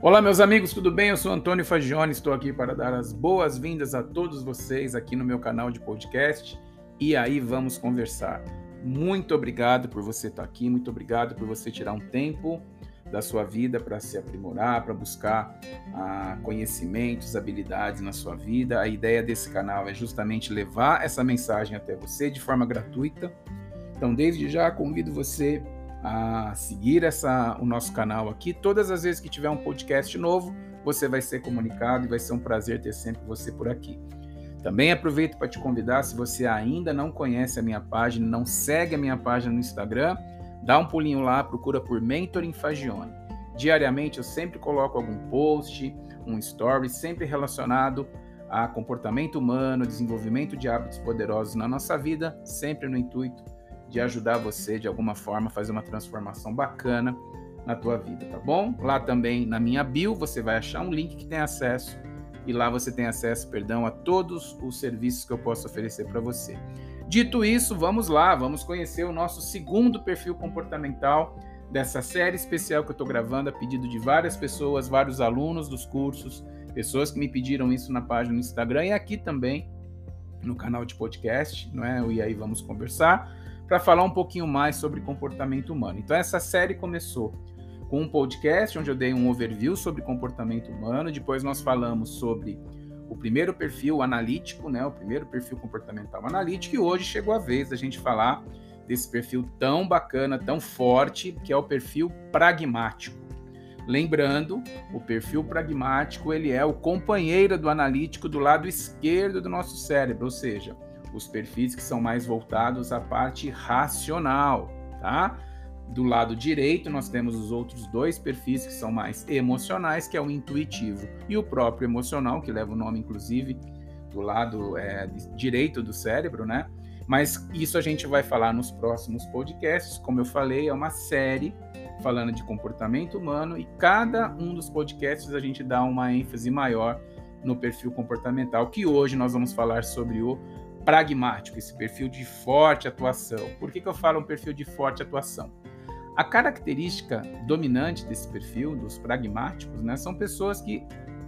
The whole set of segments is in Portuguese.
Olá, meus amigos, tudo bem? Eu sou Antônio Fagione, estou aqui para dar as boas-vindas a todos vocês aqui no meu canal de podcast. E aí vamos conversar. Muito obrigado por você estar aqui, muito obrigado por você tirar um tempo da sua vida para se aprimorar, para buscar ah, conhecimentos, habilidades na sua vida. A ideia desse canal é justamente levar essa mensagem até você de forma gratuita. Então, desde já convido você a seguir essa, o nosso canal aqui. Todas as vezes que tiver um podcast novo, você vai ser comunicado e vai ser um prazer ter sempre você por aqui. Também aproveito para te convidar, se você ainda não conhece a minha página, não segue a minha página no Instagram, dá um pulinho lá, procura por Mentoring Fagione. Diariamente eu sempre coloco algum post, um story, sempre relacionado a comportamento humano, desenvolvimento de hábitos poderosos na nossa vida, sempre no intuito de ajudar você de alguma forma a fazer uma transformação bacana na tua vida, tá bom? Lá também na minha bio você vai achar um link que tem acesso e lá você tem acesso, perdão, a todos os serviços que eu posso oferecer para você. Dito isso, vamos lá, vamos conhecer o nosso segundo perfil comportamental dessa série especial que eu estou gravando a pedido de várias pessoas, vários alunos dos cursos, pessoas que me pediram isso na página no Instagram e aqui também no canal de podcast, não é? E aí vamos conversar para falar um pouquinho mais sobre comportamento humano. Então, essa série começou com um podcast onde eu dei um overview sobre comportamento humano, depois nós falamos sobre o primeiro perfil analítico, né, o primeiro perfil comportamental analítico, e hoje chegou a vez da gente falar desse perfil tão bacana, tão forte, que é o perfil pragmático. Lembrando, o perfil pragmático ele é o companheiro do analítico do lado esquerdo do nosso cérebro, ou seja, os perfis que são mais voltados à parte racional, tá? Do lado direito, nós temos os outros dois perfis que são mais emocionais, que é o intuitivo e o próprio emocional, que leva o nome, inclusive, do lado é, direito do cérebro, né? Mas isso a gente vai falar nos próximos podcasts. Como eu falei, é uma série falando de comportamento humano e cada um dos podcasts a gente dá uma ênfase maior no perfil comportamental, que hoje nós vamos falar sobre o pragmático, esse perfil de forte atuação. Por que, que eu falo um perfil de forte atuação? A característica dominante desse perfil, dos pragmáticos, né, são pessoas que,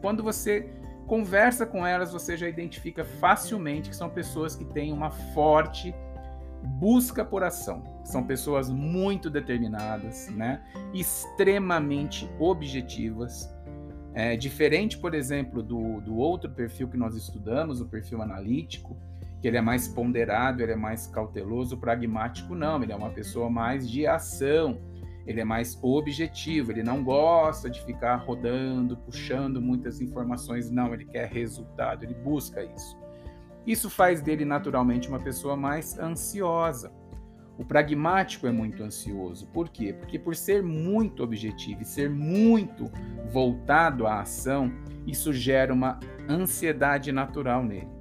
quando você conversa com elas, você já identifica facilmente que são pessoas que têm uma forte busca por ação. São pessoas muito determinadas, né? extremamente objetivas. É, diferente, por exemplo, do, do outro perfil que nós estudamos, o perfil analítico, que ele é mais ponderado, ele é mais cauteloso, pragmático não, ele é uma pessoa mais de ação, ele é mais objetivo, ele não gosta de ficar rodando, puxando muitas informações, não, ele quer resultado, ele busca isso. Isso faz dele naturalmente uma pessoa mais ansiosa. O pragmático é muito ansioso. Por quê? Porque por ser muito objetivo e ser muito voltado à ação, isso gera uma ansiedade natural nele.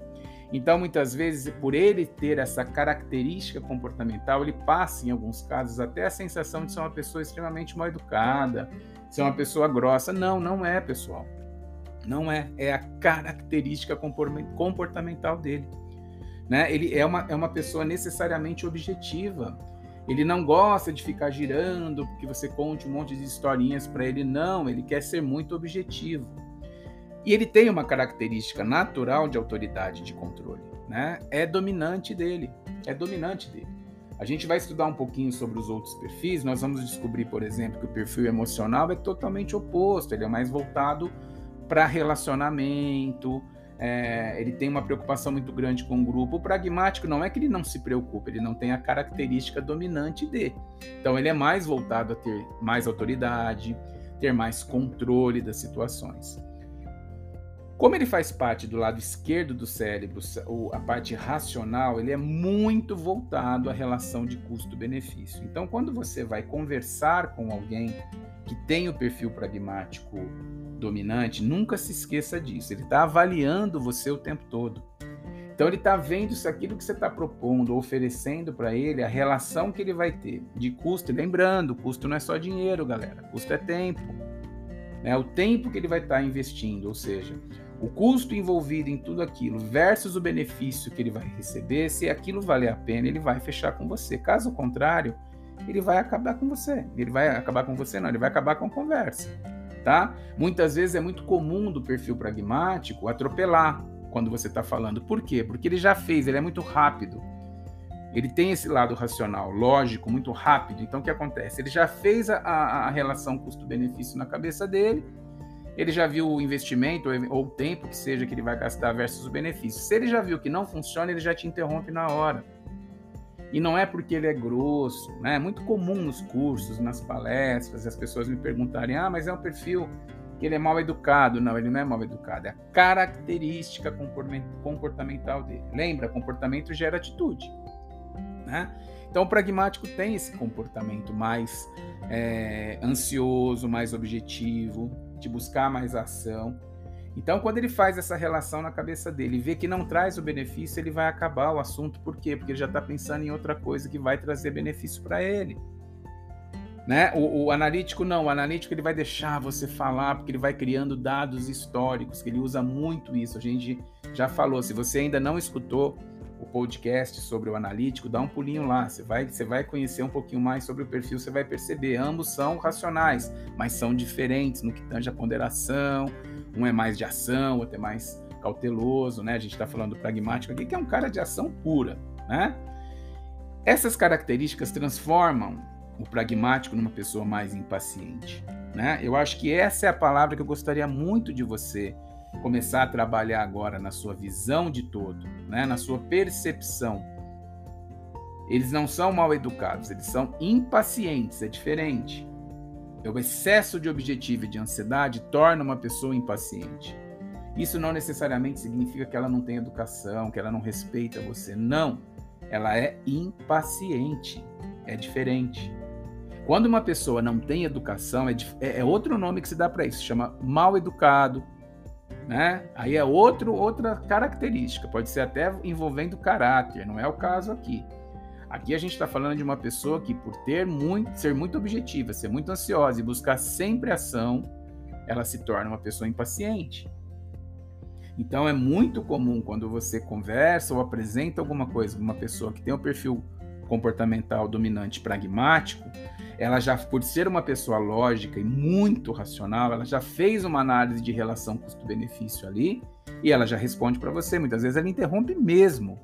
Então, muitas vezes, por ele ter essa característica comportamental, ele passa, em alguns casos, até a sensação de ser uma pessoa extremamente mal educada, ser uma pessoa grossa. Não, não é, pessoal. Não é. É a característica comportamental dele. Né? Ele é uma, é uma pessoa necessariamente objetiva. Ele não gosta de ficar girando, porque você conte um monte de historinhas para ele. Não, ele quer ser muito objetivo. E ele tem uma característica natural de autoridade de controle, né? É dominante dele, é dominante dele. A gente vai estudar um pouquinho sobre os outros perfis, nós vamos descobrir, por exemplo, que o perfil emocional é totalmente oposto, ele é mais voltado para relacionamento, é, ele tem uma preocupação muito grande com o grupo. O pragmático não é que ele não se preocupe, ele não tem a característica dominante dele. Então ele é mais voltado a ter mais autoridade, ter mais controle das situações. Como ele faz parte do lado esquerdo do cérebro, a parte racional, ele é muito voltado à relação de custo-benefício. Então, quando você vai conversar com alguém que tem o perfil pragmático dominante, nunca se esqueça disso. Ele está avaliando você o tempo todo. Então ele está vendo se aquilo que você está propondo, oferecendo para ele, a relação que ele vai ter de custo. E lembrando, custo não é só dinheiro, galera. Custo é tempo. Né? O tempo que ele vai estar tá investindo, ou seja, o custo envolvido em tudo aquilo versus o benefício que ele vai receber, se aquilo valer a pena, ele vai fechar com você. Caso contrário, ele vai acabar com você. Ele vai acabar com você, não, ele vai acabar com a conversa. tá? Muitas vezes é muito comum do perfil pragmático atropelar quando você está falando. Por quê? Porque ele já fez, ele é muito rápido. Ele tem esse lado racional, lógico, muito rápido. Então, o que acontece? Ele já fez a, a relação custo-benefício na cabeça dele, ele já viu o investimento ou o tempo que seja que ele vai gastar versus o benefício. Se ele já viu que não funciona, ele já te interrompe na hora. E não é porque ele é grosso, né? É muito comum nos cursos, nas palestras, as pessoas me perguntarem: ah, mas é um perfil que ele é mal educado. Não, ele não é mal educado, é a característica comportamental dele. Lembra? Comportamento gera atitude, né? Então, o pragmático tem esse comportamento mais é, ansioso, mais objetivo, de buscar mais ação. Então, quando ele faz essa relação na cabeça dele e vê que não traz o benefício, ele vai acabar o assunto. Por quê? Porque ele já está pensando em outra coisa que vai trazer benefício para ele. Né? O, o, analítico não, o analítico ele vai deixar você falar porque ele vai criando dados históricos, que ele usa muito isso. A gente já falou, se você ainda não escutou o podcast sobre o analítico, dá um pulinho lá, você vai, você vai conhecer um pouquinho mais sobre o perfil, você vai perceber, ambos são racionais, mas são diferentes no que tange a ponderação, um é mais de ação, outro é mais cauteloso, né? A gente está falando do pragmático aqui, que é um cara de ação pura, né? Essas características transformam o pragmático numa pessoa mais impaciente, né? Eu acho que essa é a palavra que eu gostaria muito de você começar a trabalhar agora na sua visão de todo, né? Na sua percepção. Eles não são mal educados, eles são impacientes, é diferente. O excesso de objetivo e de ansiedade torna uma pessoa impaciente. Isso não necessariamente significa que ela não tem educação, que ela não respeita você. Não. Ela é impaciente. É diferente. Quando uma pessoa não tem educação, é, é, é outro nome que se dá para isso, chama mal educado, né? Aí é outro, outra característica, pode ser até envolvendo caráter, não é o caso aqui. Aqui a gente está falando de uma pessoa que, por ter muito, ser muito objetiva, ser muito ansiosa e buscar sempre ação, ela se torna uma pessoa impaciente. Então é muito comum quando você conversa ou apresenta alguma coisa para uma pessoa que tem um perfil comportamental dominante pragmático, ela já, por ser uma pessoa lógica e muito racional, ela já fez uma análise de relação custo-benefício ali e ela já responde para você. Muitas vezes ela interrompe mesmo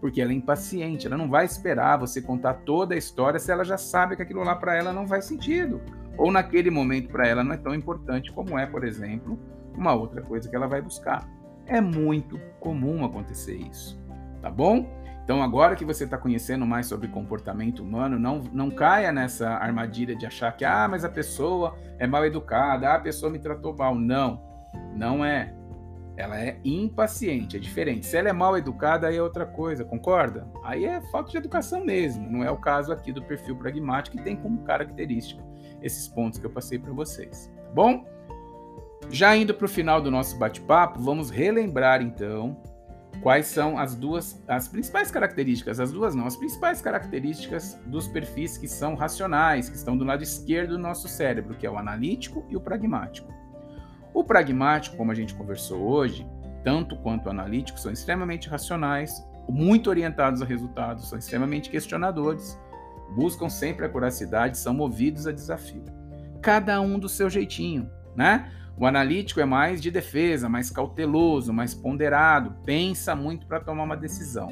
porque ela é impaciente, ela não vai esperar você contar toda a história se ela já sabe que aquilo lá para ela não faz sentido. Ou naquele momento para ela não é tão importante como é, por exemplo, uma outra coisa que ela vai buscar. É muito comum acontecer isso, tá bom? Então, agora que você está conhecendo mais sobre comportamento humano, não, não caia nessa armadilha de achar que, ah, mas a pessoa é mal educada, ah, a pessoa me tratou mal. Não, não é. Ela é impaciente, é diferente. Se ela é mal educada, aí é outra coisa, concorda? Aí é falta de educação mesmo. Não é o caso aqui do perfil pragmático, que tem como característica esses pontos que eu passei para vocês. Tá bom? Já indo para o final do nosso bate-papo, vamos relembrar então quais são as duas, as principais características, as duas não, as principais características dos perfis que são racionais, que estão do lado esquerdo do nosso cérebro, que é o analítico e o pragmático. O pragmático, como a gente conversou hoje, tanto quanto o analítico, são extremamente racionais, muito orientados a resultados, são extremamente questionadores, buscam sempre a curacidade, são movidos a desafio. Cada um do seu jeitinho, né? O analítico é mais de defesa, mais cauteloso, mais ponderado, pensa muito para tomar uma decisão.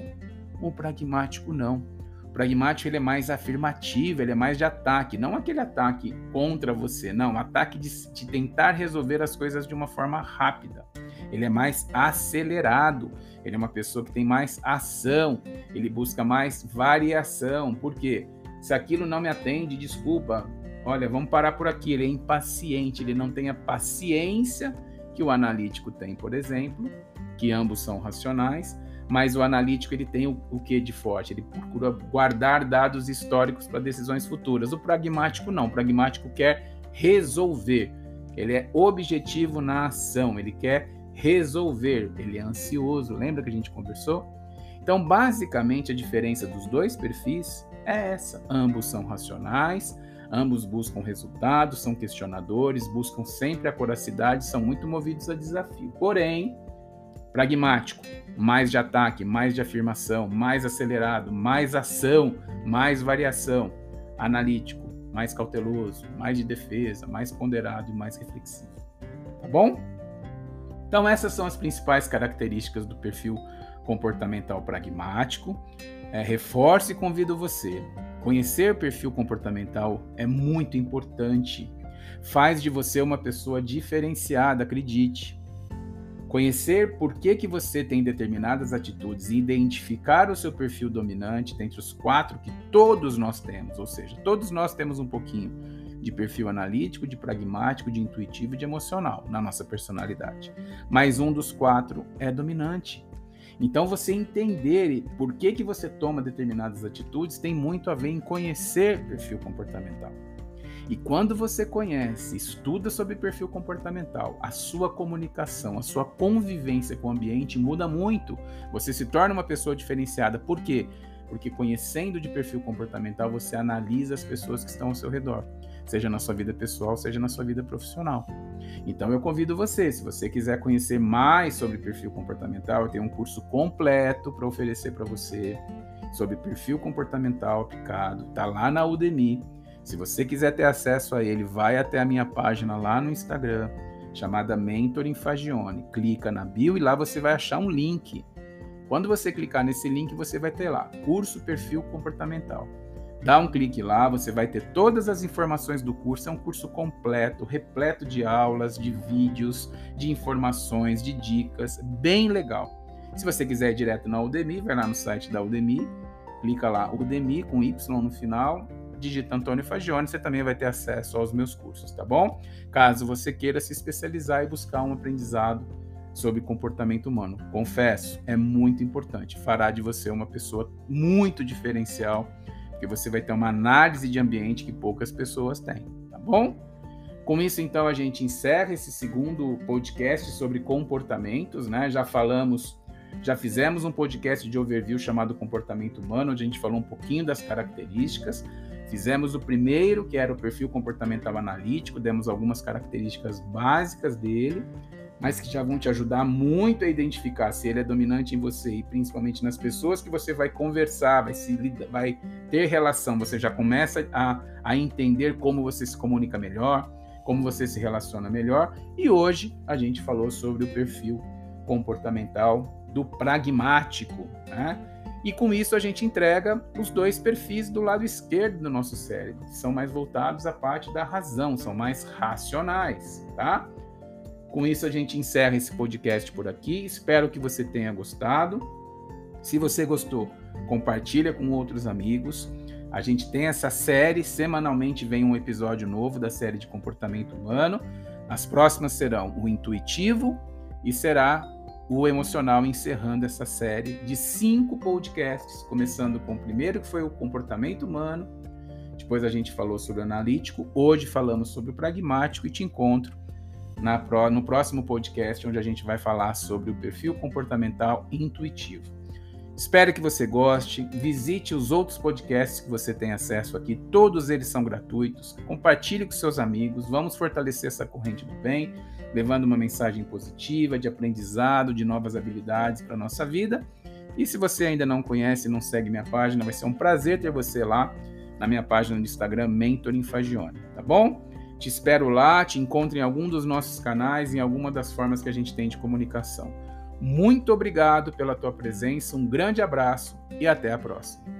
O pragmático não pragmático ele é mais afirmativo, ele é mais de ataque, não aquele ataque contra você, não, ataque de, de tentar resolver as coisas de uma forma rápida. Ele é mais acelerado, ele é uma pessoa que tem mais ação, ele busca mais variação. Por quê? Se aquilo não me atende, desculpa, olha, vamos parar por aqui. Ele é impaciente, ele não tem a paciência que o analítico tem, por exemplo, que ambos são racionais, mas o analítico ele tem o, o que de forte? Ele procura guardar dados históricos para decisões futuras. O pragmático não. O pragmático quer resolver. Ele é objetivo na ação. Ele quer resolver. Ele é ansioso. Lembra que a gente conversou? Então, basicamente, a diferença dos dois perfis é essa. Ambos são racionais, ambos buscam resultados, são questionadores, buscam sempre a coracidade, são muito movidos a desafio. Porém, Pragmático, mais de ataque, mais de afirmação, mais acelerado, mais ação, mais variação. Analítico, mais cauteloso, mais de defesa, mais ponderado e mais reflexivo. Tá bom? Então, essas são as principais características do perfil comportamental pragmático. É, reforço e convido você. Conhecer perfil comportamental é muito importante. Faz de você uma pessoa diferenciada, acredite. Conhecer por que, que você tem determinadas atitudes e identificar o seu perfil dominante dentre os quatro que todos nós temos, ou seja, todos nós temos um pouquinho de perfil analítico, de pragmático, de intuitivo e de emocional na nossa personalidade. Mas um dos quatro é dominante. Então você entender por que, que você toma determinadas atitudes tem muito a ver em conhecer perfil comportamental. E quando você conhece, estuda sobre perfil comportamental, a sua comunicação, a sua convivência com o ambiente muda muito. Você se torna uma pessoa diferenciada. Por quê? Porque conhecendo de perfil comportamental, você analisa as pessoas que estão ao seu redor, seja na sua vida pessoal, seja na sua vida profissional. Então eu convido você, se você quiser conhecer mais sobre perfil comportamental, eu tenho um curso completo para oferecer para você sobre perfil comportamental aplicado, tá lá na Udemy. Se você quiser ter acesso a ele, vai até a minha página lá no Instagram, chamada Mentoring Fagione. Clica na bio e lá você vai achar um link. Quando você clicar nesse link, você vai ter lá curso perfil comportamental. Dá um clique lá, você vai ter todas as informações do curso. É um curso completo, repleto de aulas, de vídeos, de informações, de dicas, bem legal. Se você quiser ir direto na Udemy, vai lá no site da Udemy, clica lá Udemy com Y no final digita Antônio Fagione, você também vai ter acesso aos meus cursos, tá bom? Caso você queira se especializar e buscar um aprendizado sobre comportamento humano. Confesso, é muito importante. Fará de você uma pessoa muito diferencial, porque você vai ter uma análise de ambiente que poucas pessoas têm, tá bom? Com isso, então, a gente encerra esse segundo podcast sobre comportamentos, né? Já falamos, já fizemos um podcast de overview chamado Comportamento Humano, onde a gente falou um pouquinho das características. Fizemos o primeiro, que era o perfil comportamental analítico, demos algumas características básicas dele, mas que já vão te ajudar muito a identificar se ele é dominante em você e principalmente nas pessoas que você vai conversar, vai, se, vai ter relação. Você já começa a, a entender como você se comunica melhor, como você se relaciona melhor. E hoje a gente falou sobre o perfil comportamental do pragmático, né? E com isso a gente entrega os dois perfis do lado esquerdo do nosso cérebro, que são mais voltados à parte da razão, são mais racionais, tá? Com isso a gente encerra esse podcast por aqui. Espero que você tenha gostado. Se você gostou, compartilha com outros amigos. A gente tem essa série, semanalmente vem um episódio novo da série de comportamento humano. As próximas serão o intuitivo e será o Emocional encerrando essa série de cinco podcasts, começando com o primeiro, que foi o comportamento humano, depois a gente falou sobre o analítico, hoje falamos sobre o pragmático e te encontro na, no próximo podcast, onde a gente vai falar sobre o perfil comportamental intuitivo. Espero que você goste. Visite os outros podcasts que você tem acesso aqui, todos eles são gratuitos. Compartilhe com seus amigos. Vamos fortalecer essa corrente do bem levando uma mensagem positiva, de aprendizado, de novas habilidades para a nossa vida. E se você ainda não conhece não segue minha página, vai ser um prazer ter você lá na minha página do Instagram, Mentoring Fagione, tá bom? Te espero lá, te encontro em algum dos nossos canais, em alguma das formas que a gente tem de comunicação. Muito obrigado pela tua presença, um grande abraço e até a próxima.